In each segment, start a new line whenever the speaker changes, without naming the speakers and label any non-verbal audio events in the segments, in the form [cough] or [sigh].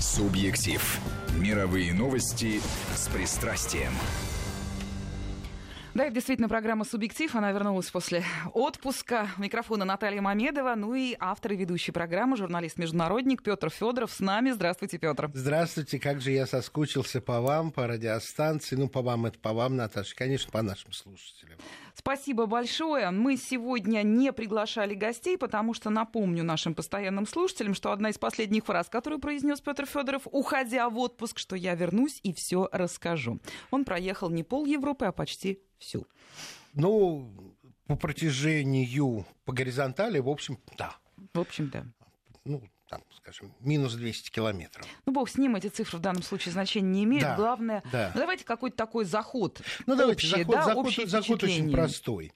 Субъектив. Мировые новости с пристрастием.
Да, это действительно программа «Субъектив». Она вернулась после отпуска. Микрофона Наталья Мамедова. Ну и автор и ведущий программы, журналист-международник Петр Федоров с нами. Здравствуйте, Петр.
Здравствуйте. Как же я соскучился по вам, по радиостанции. Ну, по вам, это по вам, Наташа. Конечно, по нашим слушателям.
Спасибо большое. Мы сегодня не приглашали гостей, потому что напомню нашим постоянным слушателям, что одна из последних фраз, которую произнес Петр Федоров, уходя в отпуск, что я вернусь и все расскажу. Он проехал не пол Европы, а почти всю.
Ну, по протяжению, по горизонтали, в общем, да.
В общем, да.
Ну, там, скажем, минус 200 километров.
Ну, бог с ним, эти цифры в данном случае значения не имеют.
Да,
Главное,
да.
ну, давайте какой-то такой заход.
Ну, давайте,
общий,
заход,
да,
заход, заход очень простой.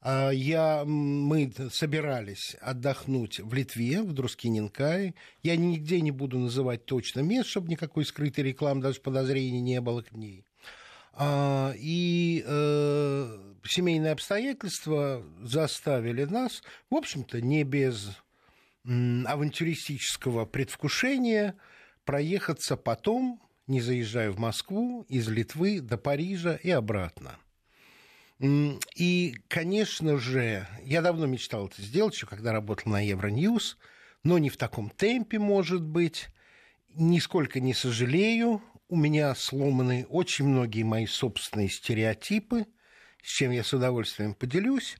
А, Я, мы собирались отдохнуть в Литве, в Друскиненкае. Я нигде не буду называть точно мест, чтобы никакой скрытой рекламы, даже подозрений не было к ней. А, И э, семейные обстоятельства заставили нас, в общем-то, не без авантюристического предвкушения проехаться потом, не заезжая в Москву, из Литвы до Парижа и обратно. И, конечно же, я давно мечтал это сделать, еще когда работал на Евроньюз, но не в таком темпе, может быть. Нисколько не сожалею. У меня сломаны очень многие мои собственные стереотипы, с чем я с удовольствием поделюсь.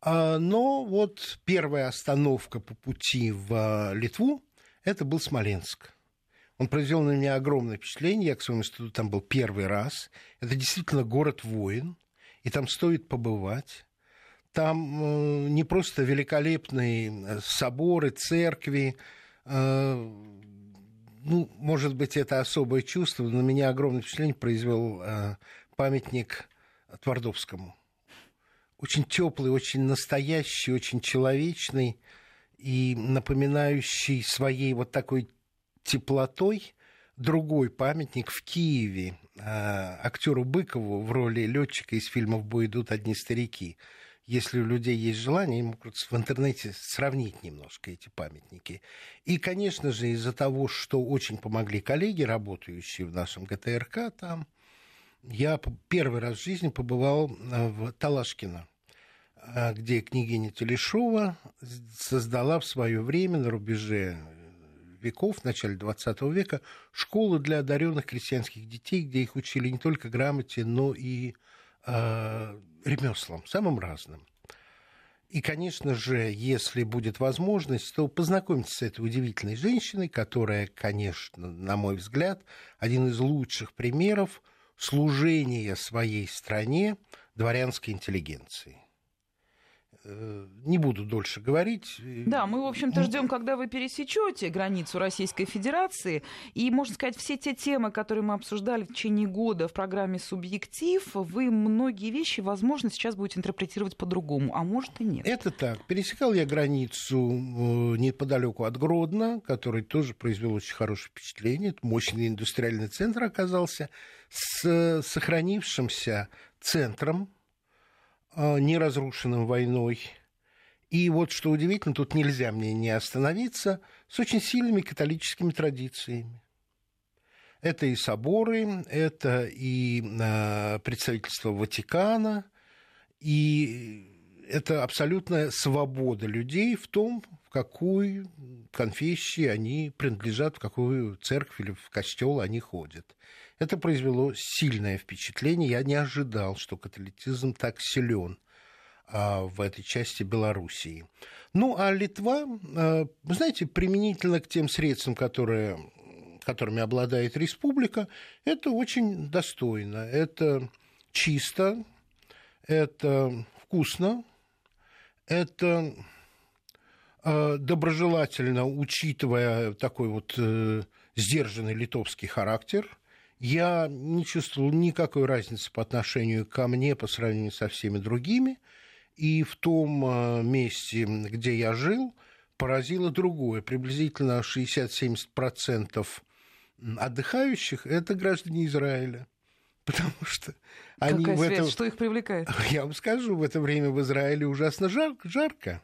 А, Но вот первая остановка по пути в а, Литву – это был Смоленск. Он произвел на меня огромное впечатление. Я к своему институту там был первый раз. Это действительно город-воин, и там стоит побывать. Там э, не просто великолепные э, соборы, церкви. Ну, может быть, это особое чувство, на меня огромное впечатление произвел э, памятник Твардовскому. Очень теплый, очень настоящий, очень человечный и напоминающий своей вот такой теплотой другой памятник в Киеве э, актеру Быкову в роли летчика из фильма «В бой идут одни старики». Если у людей есть желание, они могут в интернете сравнить немножко эти памятники. И, конечно же, из-за того, что очень помогли коллеги, работающие в нашем ГТРК там, я первый раз в жизни побывал э, в Талашкино, э, где княгиня Телешова создала в свое время на рубеже веков, в начале 20 века, школу для одаренных крестьянских детей, где их учили не только грамоте, но и э, ремеслам, самым разным. И, конечно же, если будет возможность, то познакомьтесь с этой удивительной женщиной, которая, конечно, на мой взгляд, один из лучших примеров служения своей стране дворянской интеллигенции. Э, Не буду дольше говорить.
Да, мы, в общем-то, ждем, когда вы пересечете границу Российской Федерации. И, можно сказать, все те темы, которые мы обсуждали в течение года в программе «Субъектив», вы многие вещи, возможно, сейчас будете интерпретировать по-другому, а может и нет.
Это так. Пересекал я границу э, неподалеку от Гродно, который тоже произвел очень хорошее впечатление. Это мощный индустриальный центр оказался с сохранившимся центром, не разрушенным войной. И вот что удивительно, тут нельзя мне не остановиться, с очень сильными католическими традициями. Это и соборы, это и э, представительство Ватикана, и это абсолютная свобода людей в том, в какую конфессию они принадлежат, в какую церковь или в костел они ходят. Это произвело сильное впечатление. Я не ожидал, что католицизм так силен а, в этой части Белоруссии. Ну, а Литва, а, вы знаете, применительно к тем средствам, которые, которыми обладает республика, это очень достойно. Это чисто, это вкусно, это э, доброжелательно, учитывая такой вот э, сдержанный литовский характер. Я не чувствовал никакой разницы по отношению ко мне по сравнению со всеми другими. И в том э, месте, где я жил, поразило другое. Приблизительно 60-70% отдыхающих – это граждане Израиля. [laughs] потому что
они Какая в связь? Это... Что их привлекает? [laughs]
Я вам скажу, в это время в Израиле ужасно жарко. жарко.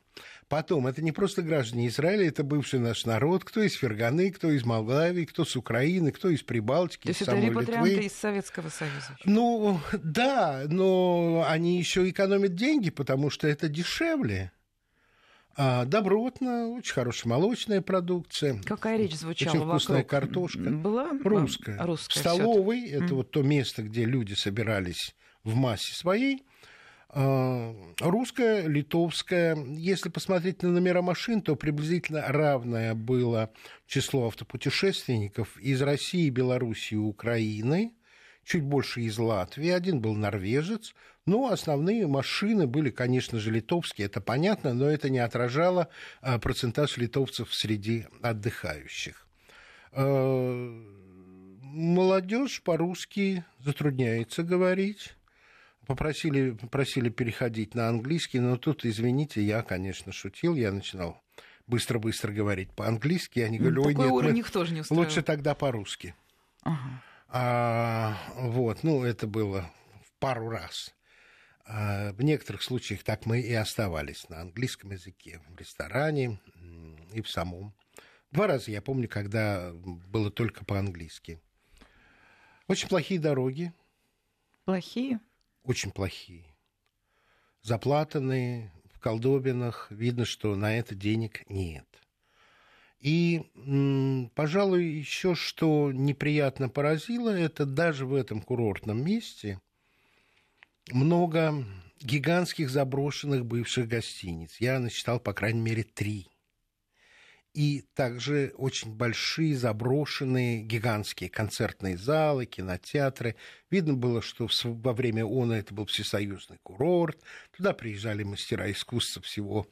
Потом, это не просто граждане Израиля, это бывший наш народ, кто из Ферганы, кто из Молдавии, кто с Украины, кто из Прибалтики,
То есть это репатрианты из Советского Союза?
Ну, да, но они еще экономят деньги, потому что это дешевле. А, добротно, очень хорошая молочная продукция.
Какая речь звучала
Очень вкусная вокруг? картошка.
Была
русская.
русская
в столовой, это mm. вот то место, где люди собирались в массе своей, русская, литовская. Если посмотреть на номера машин, то приблизительно равное было число автопутешественников из России, Белоруссии Украины, чуть больше из Латвии. Один был норвежец. Но основные машины были, конечно же, литовские, это понятно, но это не отражало а, процентаж литовцев среди отдыхающих. А, молодежь по-русски затрудняется говорить попросили, попросили переходить на английский, но тут, извините, я, конечно, шутил, я начинал быстро-быстро говорить по-английски, они говорили, ой, нет,
тоже не
лучше тогда по-русски. Ага. А, вот, ну, это было в пару раз. А, в некоторых случаях так мы и оставались на английском языке, в ресторане и в самом. Два раза я помню, когда было только по-английски. Очень плохие дороги.
Плохие?
Очень плохие. Заплатанные, в колдобинах, видно, что на это денег нет. И, пожалуй, еще что неприятно поразило, это даже в этом курортном месте много гигантских заброшенных бывших гостиниц. Я насчитал, по крайней мере, три и также очень большие заброшенные гигантские концертные залы, кинотеатры. Видно было, что во время ОНА это был всесоюзный курорт. Туда приезжали мастера искусства всего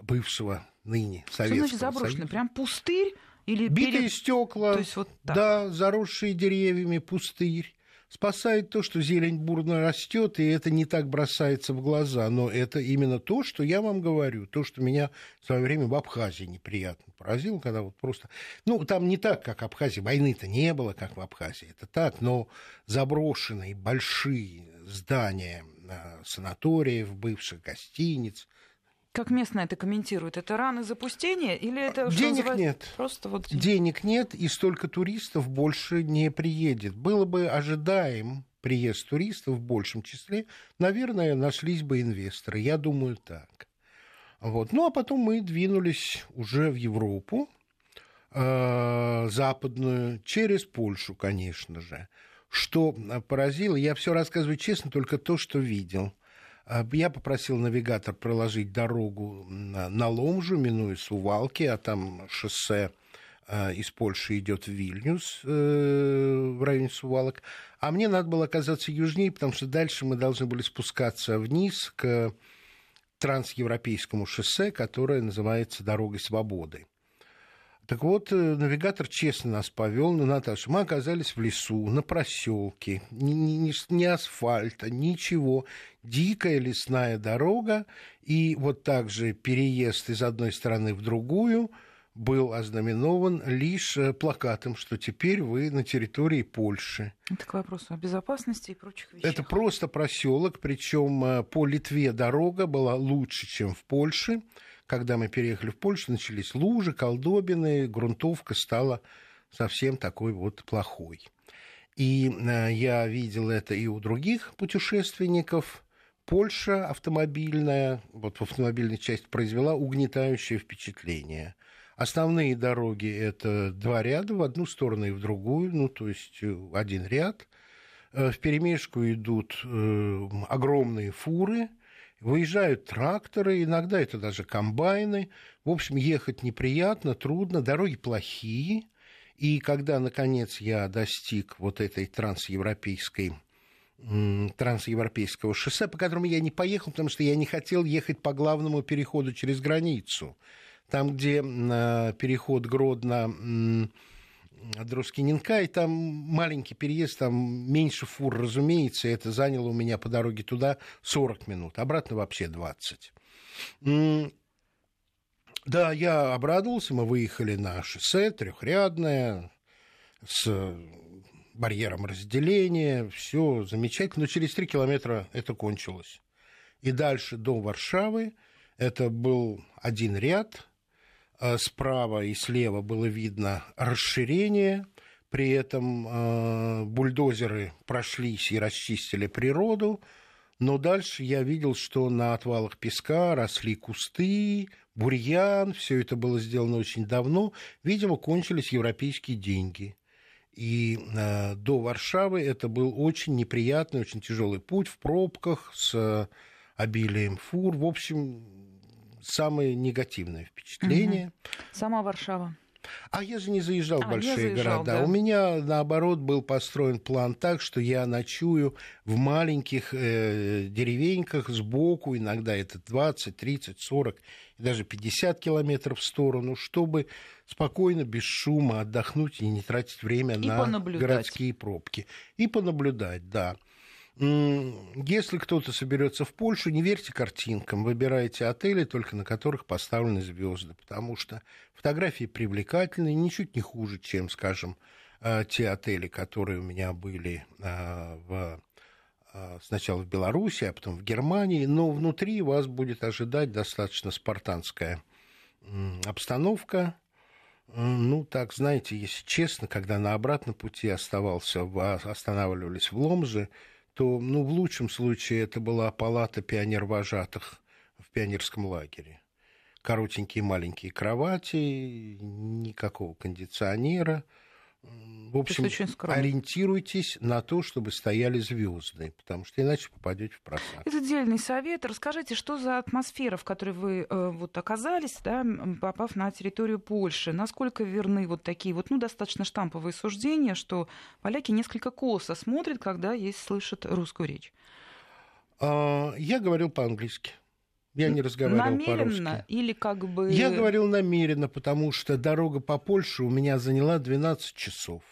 бывшего ныне Советского Что значит
заброшенный? Союза. Прям пустырь? Или
Битые перед... стекла, вот да, заросшие деревьями, пустырь. Спасает то, что зелень бурно растет, и это не так бросается в глаза. Но это именно то, что я вам говорю, то, что меня в свое время в Абхазии неприятно поразило, когда вот просто... Ну, там не так, как в Абхазии, войны-то не было, как в Абхазии, это так, но заброшенные большие здания э, санаториев, бывших гостиниц,
как местные это комментируют? Это раны запустения или это
денег называется... нет?
Просто вот
денег нет и столько туристов больше не приедет. Было бы ожидаем приезд туристов в большем числе, наверное, нашлись бы инвесторы. Я думаю так. Вот. Ну а потом мы двинулись уже в Европу э, западную через Польшу, конечно же. Что поразило, я все рассказываю честно, только то, что видел. А, я попросил навигатор проложить дорогу на Ломжу, минуя Сувалки, а там шоссе а, из Польши идет в Вильнюс э, в районе Сувалок. А мне надо было оказаться южнее, потому что дальше мы должны были спускаться вниз к трансевропейскому шоссе, которое называется «Дорогой свободы». Так вот, э, навигатор честно нас повел на Наташу. Мы оказались в лесу, на проселке, ни, ни, ни асфальта, ничего. Дикая лесная дорога, и вот так же переезд из одной стороны в другую был ознаменован лишь э, плакатом, что теперь вы на территории Польши.
Это к вопросу о безопасности и прочих вещах.
Это просто проселок, причем э, по Литве дорога была лучше, чем в Польше когда мы переехали в Польшу, начались лужи, колдобины, грунтовка стала совсем такой вот плохой. И э, я видел это и у других путешественников. Польша автомобильная, вот в автомобильной части произвела угнетающее впечатление. Основные дороги – это два ряда, в одну сторону и в другую, ну, то есть э, один ряд. Э, в перемешку идут огромные фуры – Выезжают тракторы, иногда это даже комбайны. В общем, ехать неприятно, трудно, дороги плохие. И когда, наконец, я достиг вот этой трансевропейской трансевропейского шоссе, по которому я не поехал, потому что я не хотел ехать по главному переходу через границу. Там, где переход Гродно Друскиненка, и там маленький переезд, там меньше фур, разумеется, это заняло у меня по дороге туда 40 минут, обратно вообще 20. Да, я обрадовался, мы выехали на шоссе трехрядное, с барьером разделения, все замечательно, но через три километра это кончилось. И дальше до Варшавы это был один ряд, справа и слева было видно расширение, при этом э, бульдозеры прошлись и расчистили природу, но дальше я видел, что на отвалах песка росли кусты, бурьян, все это было сделано очень давно. Видимо, кончились европейские деньги. И э, до Варшавы это был очень неприятный, очень тяжелый путь в пробках с обилием фур. В общем, самое негативное впечатление. Угу.
Сама Варшава.
А я же не заезжал а, в большие заезжал, города. Да. У меня, наоборот, был построен план так, что я ночую в маленьких э, деревеньках сбоку, иногда это 20, 30, 40 и даже 50 километров в сторону, чтобы спокойно, без шума отдохнуть и не тратить время и на городские пробки. И понаблюдать, да. Если кто-то соберется в Польшу, не верьте картинкам, выбирайте отели, только на которых поставлены звезды, потому что фотографии привлекательные, ничуть не хуже, чем, скажем, э, те отели, которые у меня были э, в э, сначала в Беларуси, а потом в Германии, но внутри вас будет ожидать достаточно спартанская обстановка. Ну, так, знаете, если честно, когда на обратном пути оставался, останавливались в Ломже, то, ну, в лучшем случае это была палата пионер-вожатых в пионерском лагере. Коротенькие маленькие кровати, никакого кондиционера – в общем, ориентируйтесь на то, чтобы стояли звезды, потому что иначе попадете в просак.
Это отдельный совет. Расскажите, что за атмосфера, в которой вы э, вот оказались, да, попав на территорию Польши? Насколько верны вот такие вот, ну, достаточно штамповые суждения, что поляки несколько косо смотрят, когда есть слышат русскую речь?
А, я говорил по-английски. Я не разговаривал
намеренно
по-русски.
или как бы...
Я говорил намеренно, потому что дорога по Польше у меня заняла 12 часов.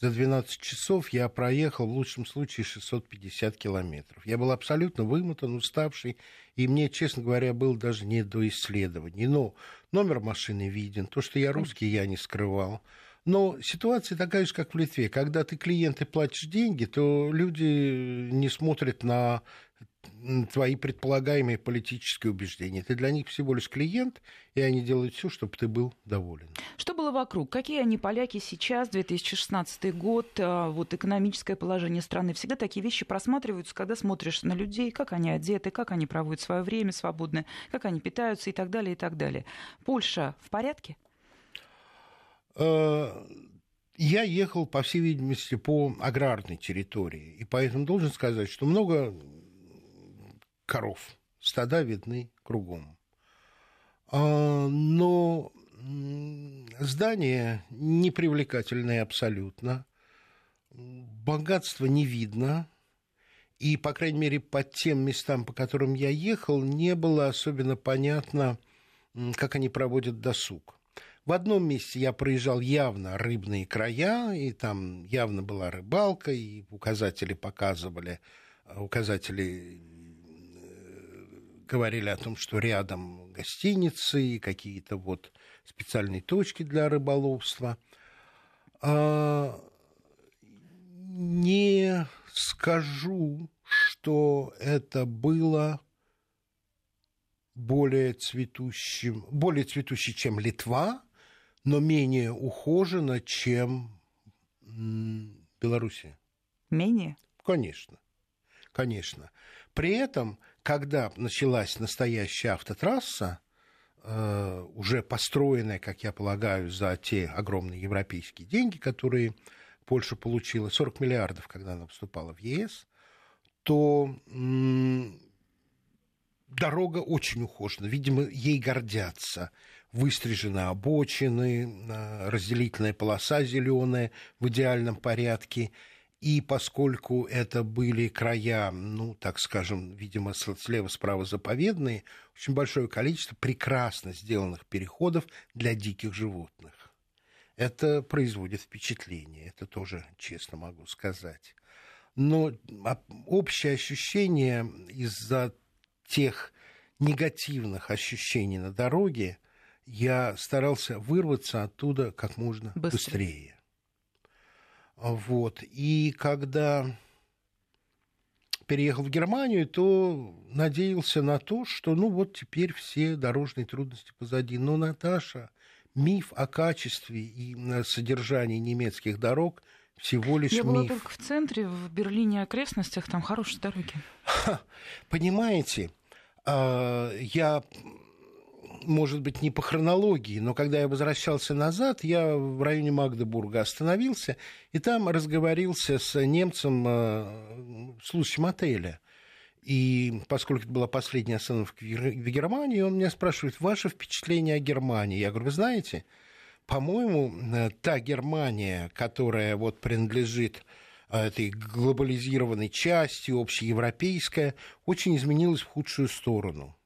За 12 часов я проехал в лучшем случае 650 километров. Я был абсолютно вымотан, уставший, и мне, честно говоря, было даже не до исследований. Но номер машины виден, то, что я русский, я не скрывал. Но ситуация такая же, как в Литве. Когда ты клиент и платишь деньги, то люди не смотрят на твои предполагаемые политические убеждения. Ты для них всего лишь клиент, и они делают все, чтобы ты был доволен.
Что было вокруг? Какие они поляки сейчас, 2016 год, а, вот экономическое положение страны? Всегда такие вещи просматриваются, когда смотришь на людей, как они одеты, как они проводят свое время свободное, как они питаются и так далее, и так далее. Польша в порядке?
Э, я ехал, по всей видимости, по аграрной территории, и поэтому должен сказать, что много коров. Стада видны кругом. А, но здания непривлекательные абсолютно. Богатства не видно. И, по крайней мере, по тем местам, по которым я ехал, не было особенно понятно, как они проводят досуг. В одном месте я проезжал явно рыбные края, и там явно была рыбалка, и указатели показывали, указатели говорили о том, что рядом гостиницы и какие-то вот специальные точки для рыболовства. А, не скажу, что это было более цветущим, более цветущей, чем Литва, но менее ухоженно, чем Белоруссия.
Менее?
Конечно, конечно. При этом когда началась настоящая автотрасса, э, уже построенная, как я полагаю, за те огромные европейские деньги, которые Польша получила, 40 миллиардов, когда она вступала в ЕС, то дорога очень ухожена. Видимо, ей гордятся. Выстрижены обочины, э, разделительная полоса зеленая в идеальном порядке – и поскольку это были края, ну, так скажем, видимо, слева-справа заповедные, очень большое количество прекрасно сделанных переходов для диких животных. Это производит впечатление, это тоже честно могу сказать. Но общее ощущение из-за тех негативных ощущений на дороге, я старался вырваться оттуда как можно быстрее. быстрее. Вот. И когда переехал в Германию, то надеялся на то, что ну вот теперь все дорожные трудности позади. Но, Наташа, миф о качестве и содержании немецких дорог всего лишь
Я
миф.
была только в центре, в Берлине окрестностях, там хорошие дороги.
Понимаете, а, я может быть, не по хронологии, но когда я возвращался назад, я в районе Магдебурга остановился, и там разговорился с немцем, э, служащим отеля. И поскольку это была последняя остановка в Германии, он меня спрашивает, ваше впечатление о Германии? Я говорю, вы знаете, по-моему, э, та Германия, которая вот принадлежит э, этой глобализированной части, общеевропейская, очень изменилась в худшую сторону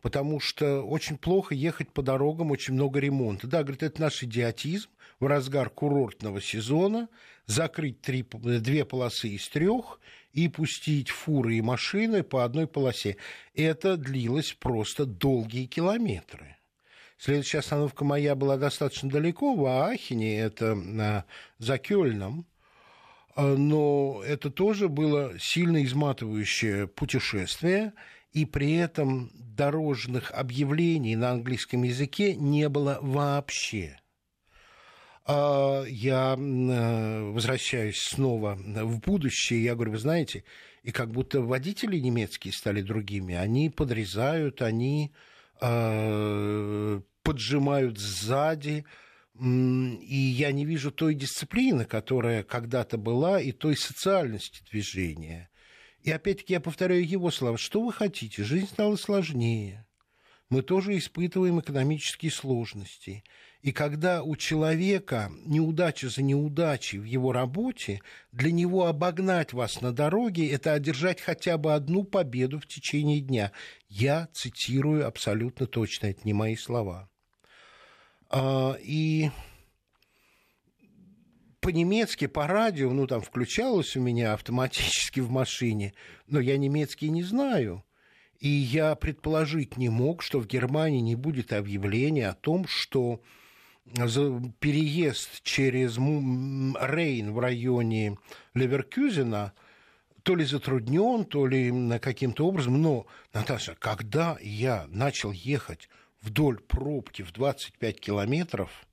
потому что очень плохо ехать по дорогам, очень много ремонта. Да, говорит, это наш идиотизм в разгар курортного сезона закрыть три, две полосы из трех и пустить фуры и машины по одной полосе. Это длилось просто долгие километры. Следующая остановка моя была достаточно далеко, в Аахене, это за Кёльном, но это тоже было сильно изматывающее путешествие, и при этом дорожных объявлений на английском языке не было вообще. А я э, возвращаюсь снова в будущее, я говорю, вы знаете, и как будто водители немецкие стали другими, они подрезают, они э, поджимают сзади, и я не вижу той дисциплины, которая когда-то была, и той социальности движения. И опять-таки я повторяю его слова. Что вы хотите? Жизнь стала сложнее. Мы тоже испытываем экономические сложности. И когда у человека неудача за неудачей в его работе, для него обогнать вас на дороге – это одержать хотя бы одну победу в течение дня. Я цитирую абсолютно точно, это не мои слова. А, и по-немецки, по радио, ну, там включалось у меня автоматически в машине, но я немецкий не знаю. И я предположить не мог, что в Германии не будет объявления о том, что переезд через Рейн в районе Леверкюзена то ли затруднен, то ли каким-то образом. Но, Наташа, когда я начал ехать вдоль пробки в 25 километров –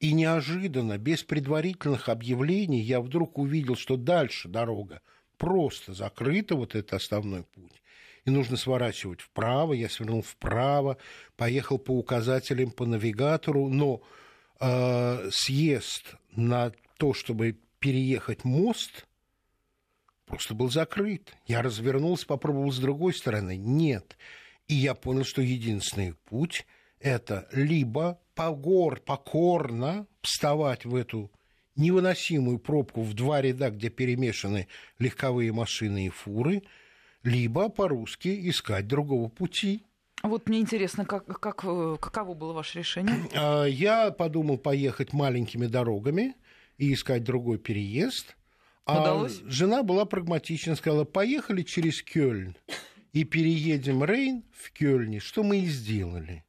и неожиданно, без предварительных объявлений, я вдруг увидел, что дальше дорога просто закрыта, вот этот основной путь. И нужно сворачивать вправо. Я свернул вправо, поехал по указателям, по навигатору, но э, съезд на то, чтобы переехать мост, просто был закрыт. Я развернулся, попробовал с другой стороны. Нет. И я понял, что единственный путь – это либо погор, покорно вставать в эту невыносимую пробку в два ряда, где перемешаны легковые машины и фуры, либо по-русски искать другого пути.
Вот мне интересно, как, как, э, каково было ваше решение?
А, я подумал поехать маленькими дорогами и искать другой переезд. А
Удалось?
жена была прагматична, сказала, поехали через Кёльн и переедем Рейн в Кёльне, что мы и сделали.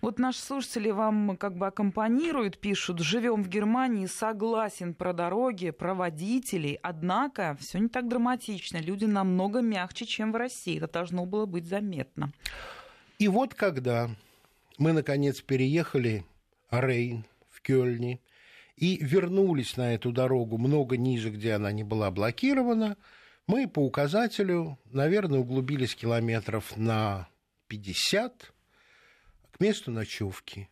Вот наши слушатели вам как бы аккомпанируют, пишут, живем в Германии, согласен про дороги, про водителей, однако все не так драматично, люди намного мягче, чем в России, это должно было быть заметно.
И вот когда мы, наконец, переехали Рейн в Кёльне и вернулись на эту дорогу много ниже, где она не была блокирована, мы по указателю, наверное, углубились километров на 50, к месту ночевки.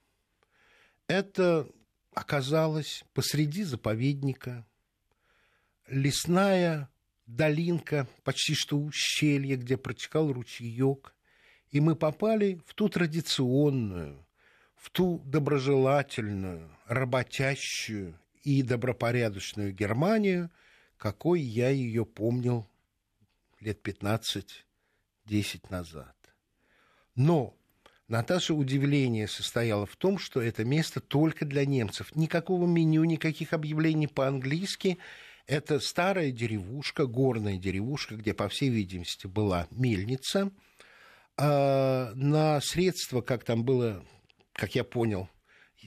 Это оказалось посреди заповедника, лесная долинка, почти что ущелье, где протекал ручеек, и мы попали в ту традиционную, в ту доброжелательную, работящую и добропорядочную Германию, какой я ее помнил лет 15-10 назад. Но Наташа удивление состояло в том, что это место только для немцев. Никакого меню, никаких объявлений по-английски. Это старая деревушка, горная деревушка, где, по всей видимости, была мельница. А на средства, как там было, как я понял,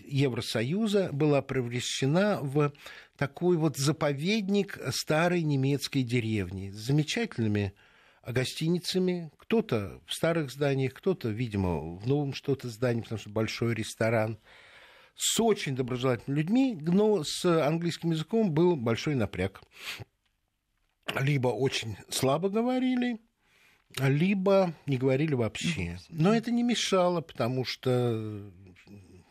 Евросоюза была превращена в такой вот заповедник старой немецкой деревни с замечательными гостиницами, кто-то в старых зданиях, кто-то, видимо, в новом что-то здании, потому что большой ресторан, с очень доброжелательными людьми, но с английским языком был большой напряг. Либо очень слабо говорили, либо не говорили вообще. Но это не мешало, потому что,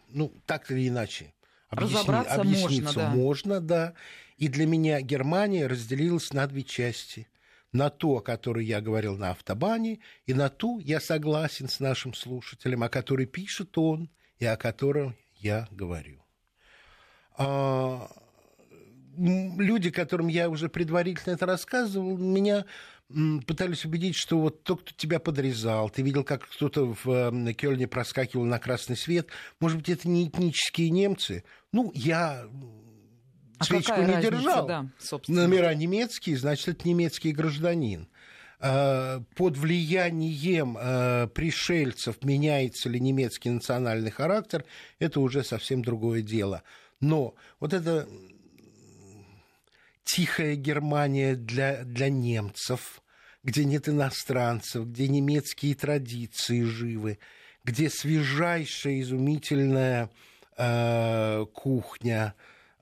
ну, так или иначе,
объясни, объясниться
можно, да. можно, да. И для меня Германия разделилась на две части. На ту, о которой я говорил на автобане, и на ту, я согласен с нашим слушателем, о которой пишет он и о котором я говорю. А, люди, которым я уже предварительно это рассказывал, меня пытались убедить, что вот тот, кто тебя подрезал, ты видел, как кто-то в Кёльне проскакивал на красный свет, может быть, это не этнические немцы. Ну, я а свечку не разница, держал. Да, Номера немецкие, значит, это немецкий гражданин а, под влиянием а, пришельцев меняется ли немецкий национальный характер, это уже совсем другое дело. Но вот это тихая Германия для, для немцев, где нет иностранцев, где немецкие традиции живы, где свежайшая, изумительная э, кухня,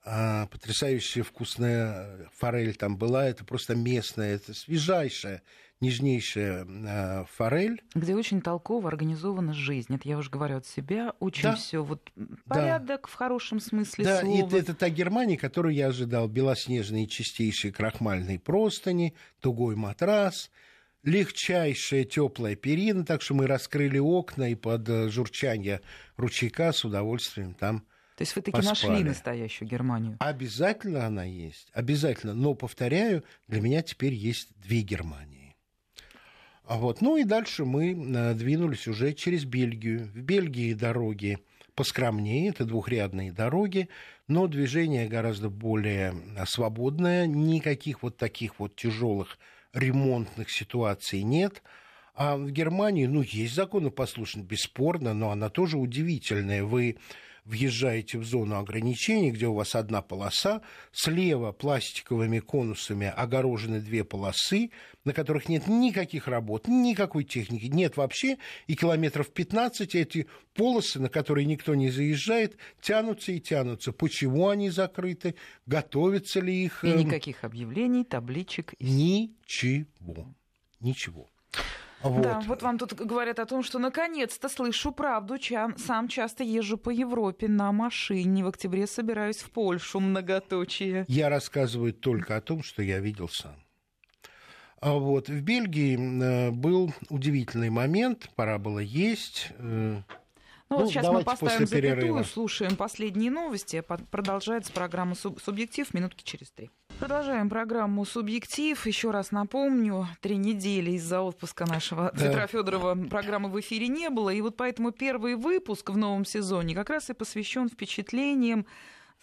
э, потрясающая вкусная форель там была, это просто местная, это свежайшая нежнейшая э, форель.
Где очень толково организована жизнь. Это я уже говорю от себя. Очень да. все вот порядок да. в хорошем смысле
да,
слова.
Да, и это та Германия, которую я ожидал. Белоснежные чистейшие крахмальные простыни, тугой матрас, легчайшая теплая перина, так что мы раскрыли окна и под э, журчание ручейка с удовольствием там
то есть вы таки поспали. нашли настоящую Германию?
Обязательно она есть, обязательно. Но, повторяю, для меня теперь есть две Германии. А вот. Ну и дальше мы э, двинулись уже через Бельгию. В Бельгии дороги поскромнее, это двухрядные дороги, но движение гораздо более свободное, никаких вот таких вот тяжелых ремонтных ситуаций нет. А в Германии, ну, есть законопослушность, бесспорно, но она тоже удивительная. Вы въезжаете в зону ограничений, где у вас одна полоса, слева пластиковыми конусами огорожены две полосы, на которых нет никаких работ, никакой техники, нет вообще, и километров 15 эти полосы, на которые никто не заезжает, тянутся и тянутся. Почему они закрыты? Готовятся ли их?
И эм, никаких объявлений, табличек.
Ничего. Ничего.
Вот. Да, вот вам тут говорят о том, что наконец-то слышу правду. Ча- сам часто езжу по Европе на машине. В октябре собираюсь в Польшу, многоточие.
Я рассказываю только о том, что я видел сам. А вот в Бельгии э, был удивительный момент, пора было есть.
Э, ну, вот ну, сейчас мы поставим запятую, перерыва. слушаем последние новости. Продолжается программа «Субъектив» минутки через три. Продолжаем программу «Субъектив». Еще раз напомню, три недели из-за отпуска нашего да. Петра Федорова программы в эфире не было. И вот поэтому первый выпуск в новом сезоне как раз и посвящен впечатлениям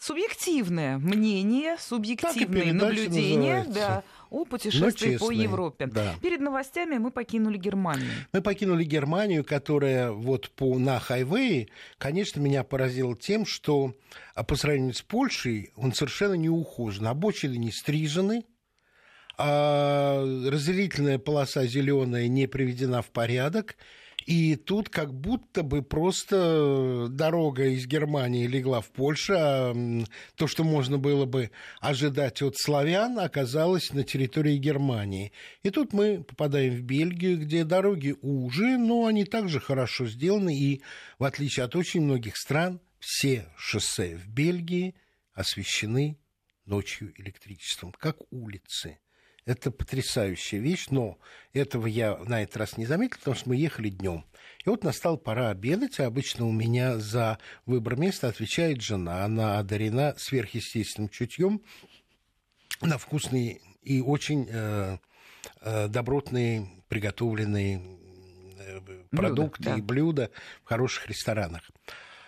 субъективное мнение, субъективные наблюдения да, о путешествии по Европе. Да. Перед новостями мы покинули Германию.
Мы покинули Германию, которая вот по, на хайвее, конечно, меня поразила тем, что а по сравнению с Польшей он совершенно не ухожен. Обочины не стрижены, а разделительная полоса зеленая не приведена в порядок. И тут как будто бы просто дорога из Германии легла в Польшу, а то, что можно было бы ожидать от славян, оказалось на территории Германии. И тут мы попадаем в Бельгию, где дороги уже, но они также хорошо сделаны, и в отличие от очень многих стран, все шоссе в Бельгии освещены ночью электричеством, как улицы. Это потрясающая вещь, но этого я на этот раз не заметил, потому что мы ехали днем. И вот настала пора обедать, а обычно у меня за выбор места отвечает жена. Она одарена сверхъестественным чутьем на вкусные и очень э, э, добротные приготовленные э, продукты блюда, да. и блюда в хороших ресторанах.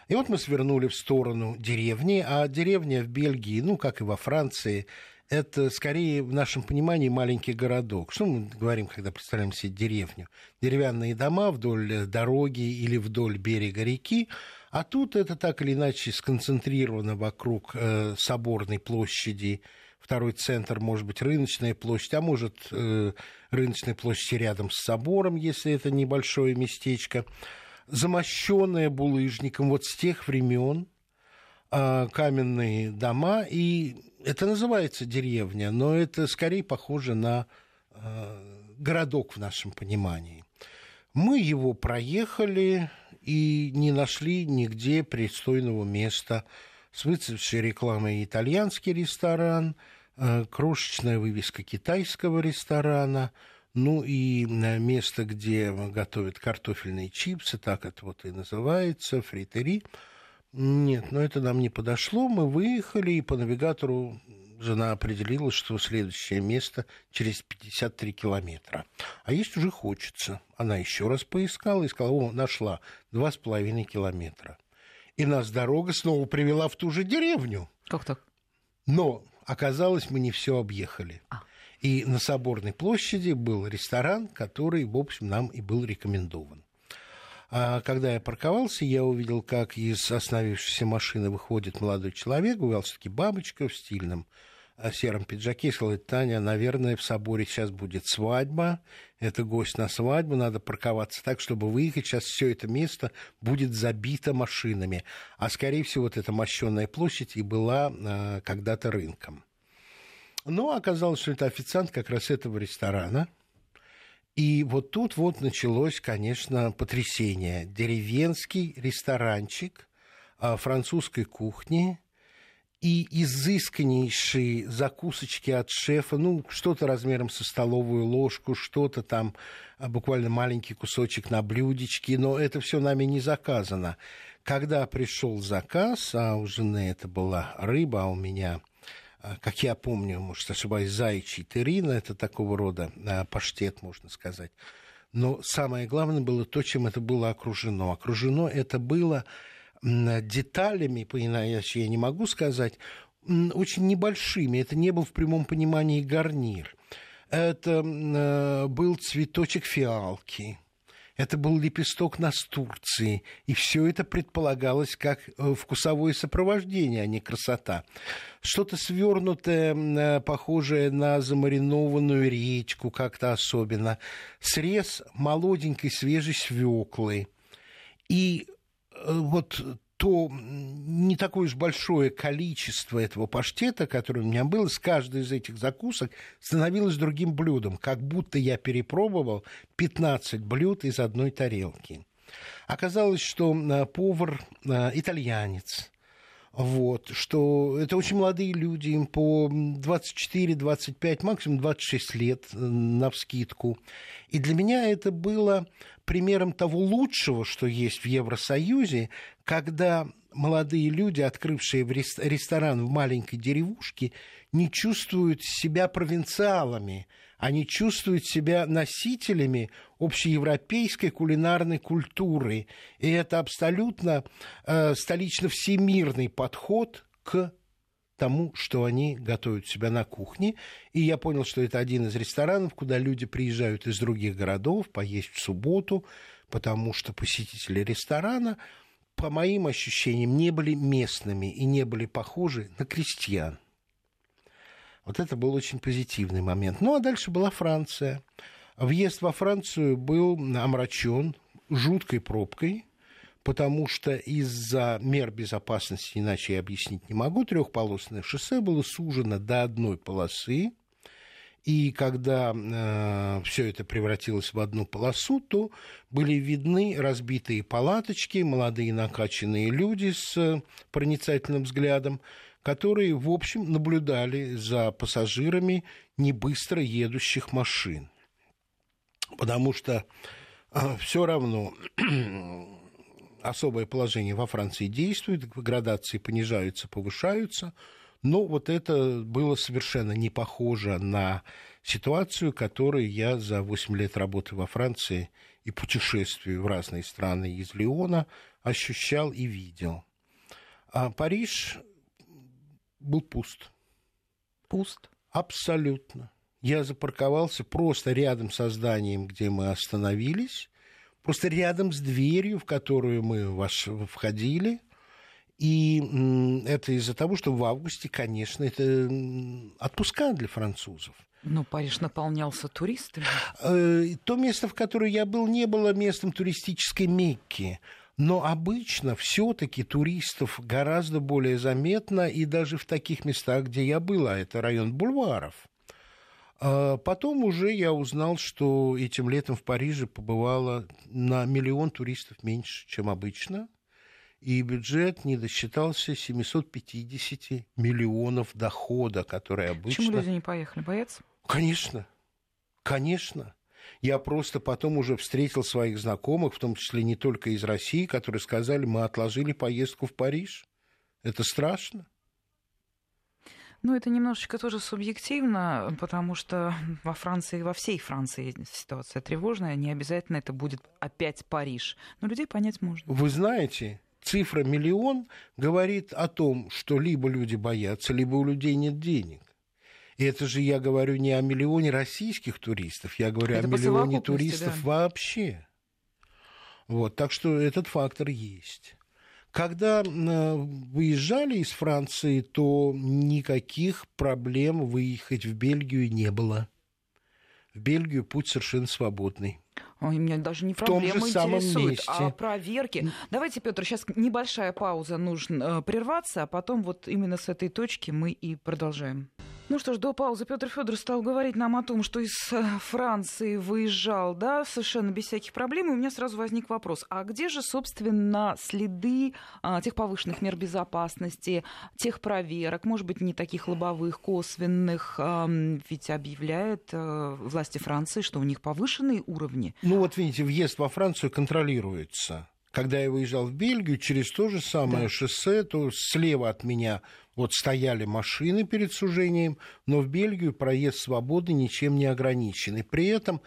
И вот мы свернули в сторону деревни, а деревня в Бельгии, ну, как и во Франции, это скорее в нашем понимании маленький городок. Что мы говорим, когда представляем себе деревню? Деревянные дома вдоль дороги или вдоль берега реки, А тут это так или иначе сконцентрировано вокруг э, Соборной площади, второй центр может быть рыночная площадь, а может э, рыночная площадь рядом с собором, если это небольшое местечко, замощенное булыжником вот с тех времен, э, каменные дома, и это называется деревня, но это скорее похоже на э, городок в нашем понимании. Мы его проехали и не нашли нигде пристойного места с выцветшей рекламой итальянский ресторан, э, крошечная вывеска китайского ресторана, ну и э, место, где готовят картофельные чипсы, так это вот и называется, фритери. Нет, но это нам не подошло. Мы выехали, и по навигатору жена определила, что следующее место через 53 километра. А есть уже хочется. Она еще раз поискала и сказала, о, нашла, два с половиной километра. И нас дорога снова привела в ту же деревню.
Как так?
Но оказалось, мы не все объехали. А. И на Соборной площади был ресторан, который, в общем, нам и был рекомендован. А когда я парковался, я увидел, как из остановившейся машины выходит молодой человек, все-таки бабочка в стильном сером пиджаке и сказала, Таня, наверное, в соборе сейчас будет свадьба, это гость на свадьбу, надо парковаться так, чтобы выехать, сейчас все это место будет забито машинами. А, скорее всего, вот эта мощенная площадь и была а, когда-то рынком. Но оказалось, что это официант как раз этого ресторана. И вот тут вот началось, конечно, потрясение. Деревенский ресторанчик а, французской кухни – и изысканнейшие закусочки от шефа, ну, что-то размером со столовую ложку, что-то там, а, буквально маленький кусочек на блюдечке, но это все нами не заказано. Когда пришел заказ, а у жены это была рыба, а у меня как я помню, может, ошибаюсь, заячий терина, это такого рода а, паштет, можно сказать. Но самое главное было то, чем это было окружено. Окружено это было деталями, иначе я не могу сказать, очень небольшими. Это не был в прямом понимании гарнир. Это э, был цветочек фиалки. Это был лепесток настурции. И все это предполагалось как э, вкусовое сопровождение, а не красота. Что-то свернутое, э, похожее на замаринованную речку как-то особенно. Срез молоденькой свежей свеклы. И Э, вот то не такое уж большое количество этого паштета, которое у меня было, с каждой из этих закусок становилось другим блюдом, как будто я перепробовал 15 блюд из одной тарелки. Оказалось, что э, повар э, итальянец, вот, что это очень молодые люди, им по 24, 25, максимум 26 лет на вскидку. И для меня это было примером того лучшего, что есть в Евросоюзе, когда молодые люди, открывшие ресторан в маленькой деревушке, не чувствуют себя провинциалами, они чувствуют себя носителями общеевропейской кулинарной культуры. И это абсолютно э, столично-всемирный подход к тому, что они готовят себя на кухне. И я понял, что это один из ресторанов, куда люди приезжают из других городов поесть в субботу, потому что посетители ресторана, по моим ощущениям, не были местными и не были похожи на крестьян. Вот это был очень позитивный момент. Ну, а дальше была Франция. Въезд во Францию был омрачен жуткой пробкой – потому что из-за мер безопасности, иначе я объяснить не могу, трехполосное шоссе было сужено до одной полосы, и когда э, все это превратилось в одну полосу, то были видны разбитые палаточки, молодые накачанные люди с проницательным взглядом, которые, в общем, наблюдали за пассажирами небыстро едущих машин. Потому что э, все равно [clears throat] особое положение во Франции действует, градации понижаются, повышаются, но вот это было совершенно не похоже на ситуацию, которую я за 8 лет работы во Франции и путешествию в разные страны из Лиона ощущал и видел. А Париж был пуст.
Пуст?
Абсолютно. Я запарковался просто рядом со зданием, где мы остановились, просто рядом с дверью, в которую мы входили. И это из-за того, что в августе, конечно, это отпуска для французов.
Ну, Париж наполнялся туристами.
Э, то место, в которое я был, не было местом туристической Мекки. Но обычно все-таки туристов гораздо более заметно, и даже в таких местах, где я был, а это район бульваров. А потом уже я узнал, что этим летом в Париже побывало на миллион туристов меньше, чем обычно, и бюджет не досчитался 750 миллионов дохода, которые обычно...
Почему люди не поехали? Боятся?
Конечно, конечно. Я просто потом уже встретил своих знакомых, в том числе не только из России, которые сказали, мы отложили поездку в Париж. Это страшно.
Ну, это немножечко тоже субъективно, потому что во Франции, во всей Франции ситуация тревожная. Не обязательно это будет опять Париж. Но людей понять можно.
Вы знаете, цифра миллион говорит о том, что либо люди боятся, либо у людей нет денег. И это же я говорю не о миллионе российских туристов, я говорю это о миллионе туристов да. вообще. Вот, так что этот фактор есть. Когда э, выезжали из Франции, то никаких проблем выехать в Бельгию не было. В Бельгию путь совершенно свободный.
Ой, меня даже не проблемы интересуют, а проверки. Давайте, Петр, сейчас небольшая пауза, нужно э, прерваться, а потом вот именно с этой точки мы и продолжаем. Ну что ж, до паузы Петр Федор стал говорить нам о том, что из э, Франции выезжал, да, совершенно без всяких проблем. И у меня сразу возник вопрос: а где же, собственно, следы а, тех повышенных мер безопасности, тех проверок, может быть, не таких лобовых, косвенных? А, ведь объявляет а, власти Франции, что у них повышенные уровни.
Ну вот видите, въезд во Францию контролируется. Когда я выезжал в Бельгию, через то же самое да. шоссе, то слева от меня вот стояли машины перед сужением, но в Бельгию проезд свободы ничем не ограничен. И при этом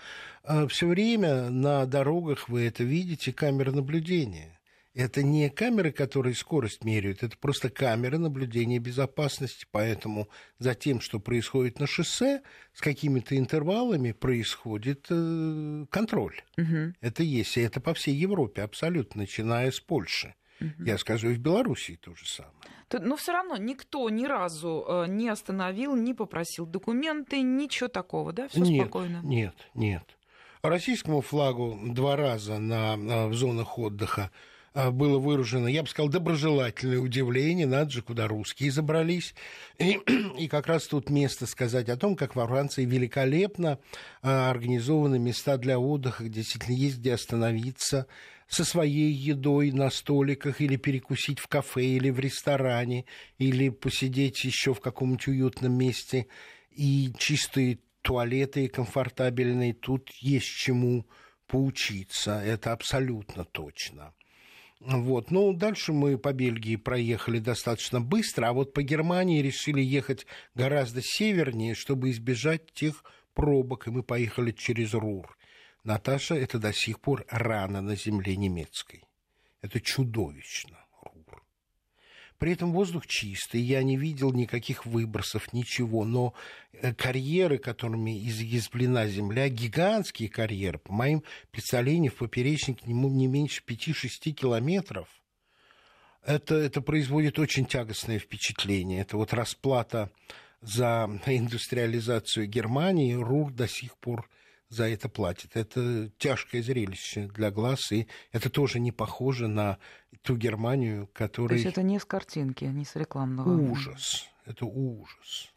э, все время на дорогах вы это видите камеры наблюдения. Это не камеры, которые скорость меряют, это просто камеры наблюдения безопасности. Поэтому за тем, что происходит на шоссе, с какими-то интервалами происходит э, контроль. Угу. Это есть, и это по всей Европе абсолютно, начиная с Польши. Угу. Я скажу, и в Белоруссии то же самое.
Но все равно никто ни разу э, не остановил, не попросил документы, ничего такого, да? Все спокойно.
Нет, нет. Российскому флагу два раза на, в зонах отдыха было выражено, я бы сказал, доброжелательное удивление, надо же, куда русские забрались. И, [clears throat] и как раз тут место сказать о том, как во Франции великолепно а, организованы места для отдыха, где действительно есть где остановиться со своей едой на столиках или перекусить в кафе или в ресторане, или посидеть еще в каком-нибудь уютном месте. И чистые туалеты комфортабельные, тут есть чему поучиться, это абсолютно точно. Вот. Ну, дальше мы по Бельгии проехали достаточно быстро, а вот по Германии решили ехать гораздо севернее, чтобы избежать тех пробок, и мы поехали через Рур. Наташа, это до сих пор рано на земле немецкой. Это чудовищно. При этом воздух чистый, я не видел никаких выбросов, ничего. Но э, карьеры, которыми изъязвлена земля, гигантские карьеры, по моим представлениям, в поперечнике не меньше 5-6 километров. Это, это производит очень тягостное впечатление. Это вот расплата за индустриализацию Германии. Рур до сих пор за это платит. Это тяжкое зрелище для глаз, и это тоже не похоже на ту Германию, которая... То
есть это не с картинки, не с рекламного...
Ужас, это ужас.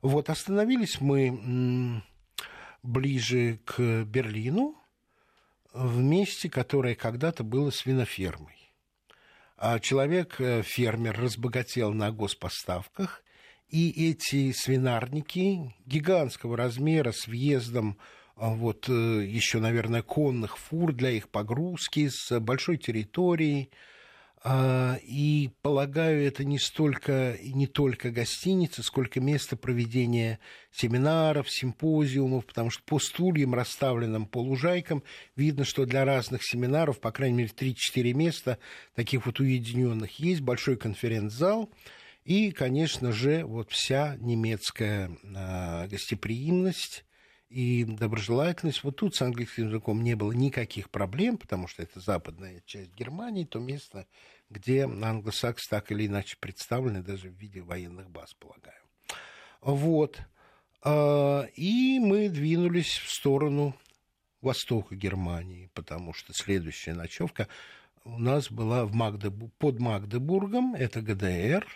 Вот, остановились мы ближе к Берлину, в месте, которое когда-то было свинофермой. А человек, э, фермер, разбогател на госпоставках, и эти свинарники гигантского размера с въездом вот э, еще, наверное, конных фур для их погрузки с большой территорией. А, и, полагаю, это не столько не только гостиница, сколько место проведения семинаров, симпозиумов, потому что по стульям, расставленным по лужайкам, видно, что для разных семинаров, по крайней мере, 3-4 места таких вот уединенных есть, большой конференц-зал, и, конечно же, вот вся немецкая а, гостеприимность, и доброжелательность. Вот тут с английским языком не было никаких проблем, потому что это западная часть Германии, то место, где англосаксы так или иначе представлены даже в виде военных баз, полагаю. Вот. А, и мы двинулись в сторону востока Германии, потому что следующая ночевка у нас была в Магдебу... под Магдебургом, это ГДР.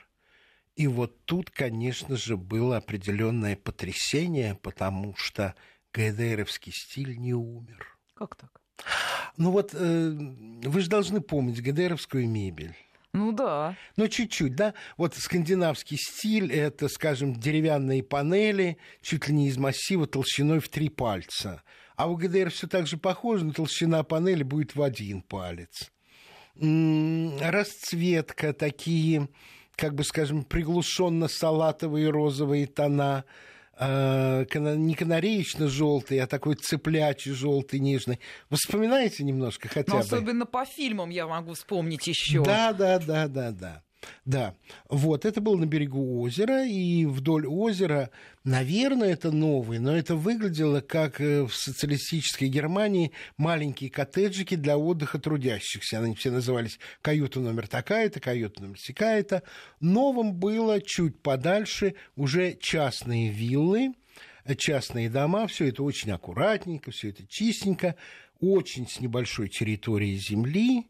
И вот тут, конечно же, было определенное потрясение, потому что ГДРовский стиль не умер.
Как так?
Ну вот, э, вы же должны помнить ГДРовскую мебель.
Ну да.
Ну, чуть-чуть, да. Вот скандинавский стиль – это, скажем, деревянные панели, чуть ли не из массива толщиной в три пальца. А у ГДР все так же похоже, но толщина панели будет в один палец. Расцветка, такие, как бы, скажем, приглушенно-салатовые розовые тона – э, не канареечно-желтый, а такой цеплячий желтый, нежный. Вы вспоминаете немножко хотя
Но
бы?
особенно по фильмам я могу вспомнить еще.
Да, да, да, да, да. Да, вот, это было на берегу озера, и вдоль озера, наверное, это новый, но это выглядело как э, в социалистической Германии маленькие коттеджики для отдыха трудящихся. Они все назывались каюта номер такая-то, каюта номер такая-то. Новым было чуть подальше уже частные виллы, частные дома, все это очень аккуратненько, все это чистенько, очень с небольшой территорией земли,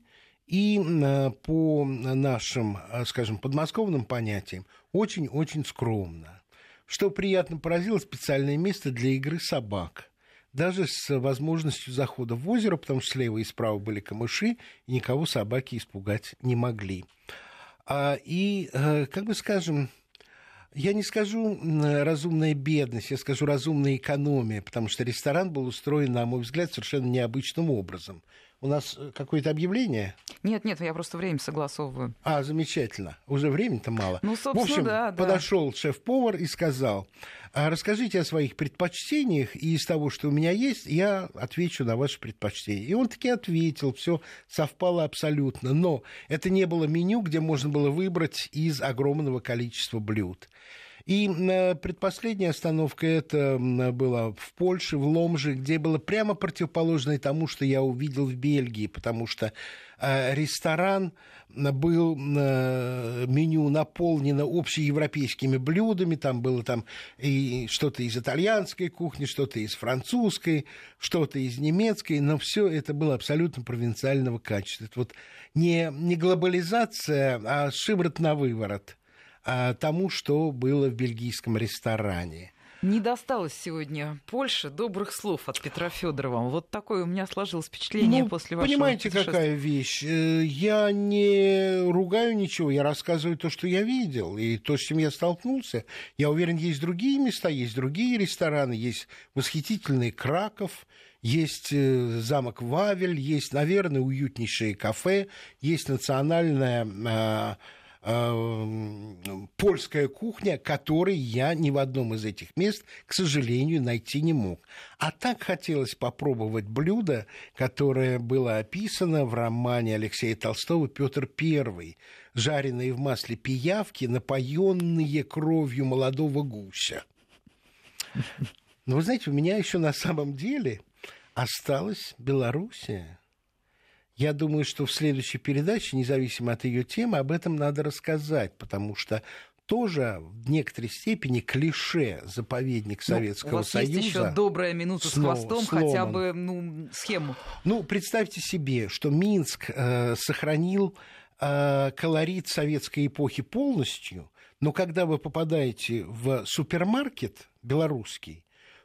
и э, по нашим, э, скажем, подмосковным понятиям очень-очень скромно. Что приятно поразило, специальное место для игры собак. Даже с возможностью захода в озеро, потому что слева и справа были камыши, и никого собаки испугать не могли. А, и, э, как бы скажем, я не скажу разумная бедность, я скажу разумная экономия, потому что ресторан был устроен, на мой взгляд, совершенно необычным образом. У нас э, какое-то объявление?
Нет, нет, я просто время согласовываю.
А, замечательно. Уже времени-то мало.
Ну, собственно,
В общем,
да, да.
подошел шеф-повар и сказал, а расскажите о своих предпочтениях, и из того, что у меня есть, я отвечу на ваши предпочтения. И он таки ответил, все совпало абсолютно. Но это не было меню, где можно было выбрать из огромного количества блюд. И э, предпоследняя остановка это была в Польше, в Ломже, где было прямо противоположное тому, что я увидел в Бельгии, потому что э, ресторан был э, меню наполнено общеевропейскими блюдами, там было там и что-то из итальянской кухни, что-то из французской, что-то из немецкой, но все это было абсолютно провинциального качества. Это вот не, не глобализация, а шиворот на выворот – тому, что было в бельгийском ресторане.
Не досталось сегодня Польше добрых слов от Петра Федорова. Вот такое у меня сложилось впечатление
ну,
после вашего
Понимаете, какая вещь? Э, я не ругаю ничего, я рассказываю то, что я видел, и то, с чем я столкнулся. Я уверен, есть другие места, есть другие рестораны, есть восхитительный Краков, есть э, замок Вавель, есть, наверное, уютнейшие кафе, есть национальная Э, польская кухня, которой я ни в одном из этих мест, к сожалению, найти не мог. А так хотелось попробовать блюдо, которое было описано в романе Алексея Толстого «Петр I», жареные в масле пиявки, напоенные кровью молодого гуся. Но вы знаете, у меня еще на самом деле осталась Белоруссия. Я думаю, что в следующей передаче, независимо от ее темы, об этом надо рассказать, потому что тоже в некоторой степени клише заповедник ну, Советского
у вас
Союза.
Есть еще добрая минута с хвостом, сломан. хотя бы ну, схему.
Ну, представьте себе, что Минск э, сохранил э, колорит советской эпохи полностью, но когда вы попадаете в супермаркет белорусский,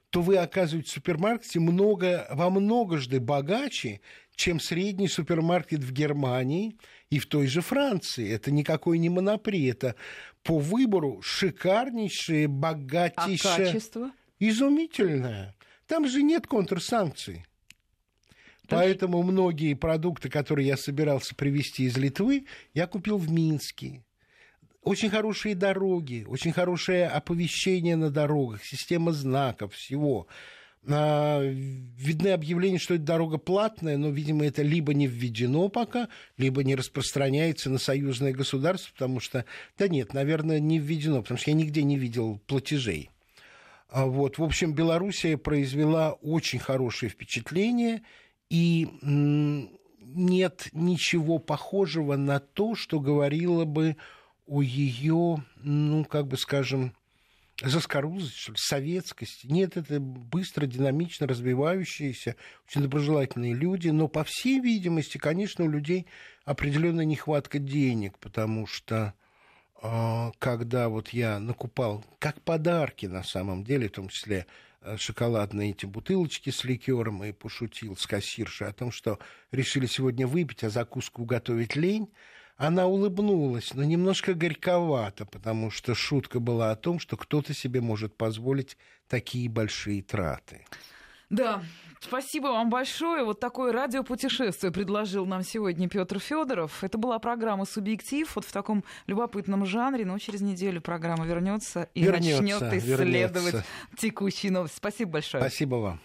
то вы оказываетесь в супермаркете много, во многожды богаче, чем средний супермаркет в Германии и в той же Франции. Это никакой не монопри, это по выбору шикарнейшее, богатейшее...
А качество?
Изумительное. Там же нет контрсанкций. Даже... Поэтому многие продукты, которые я собирался привезти из Литвы, я купил в Минске. Очень хорошие дороги, очень хорошее оповещение на дорогах, система знаков, всего. А, видны объявления, что эта дорога платная, но, видимо, это либо не введено пока, либо не распространяется на союзное государство, потому что, да нет, наверное, не введено, потому что я нигде не видел платежей. А вот, в общем, Белоруссия произвела очень хорошее впечатление, и нет ничего похожего на то, что говорило бы о ее, ну, как бы скажем, заскорузости, что ли, советскости. Нет, это быстро, динамично развивающиеся, очень доброжелательные люди, но, по всей видимости, конечно, у людей определенная нехватка денег, потому что а, когда вот я накупал, как подарки на самом деле, в том числе э, шоколадные эти бутылочки с ликером, и пошутил с кассиршей о том, что решили сегодня выпить, а закуску готовить лень, она улыбнулась, но немножко горьковато, потому что шутка была о том, что кто-то себе может позволить такие большие траты.
Да, спасибо вам большое. Вот такое радиопутешествие предложил нам сегодня Петр Федоров. Это была программа «Субъектив». Вот в таком любопытном жанре. Но через неделю программа вернется и
вернется,
начнет исследовать
вернется.
текущие новости. Спасибо большое.
Спасибо вам.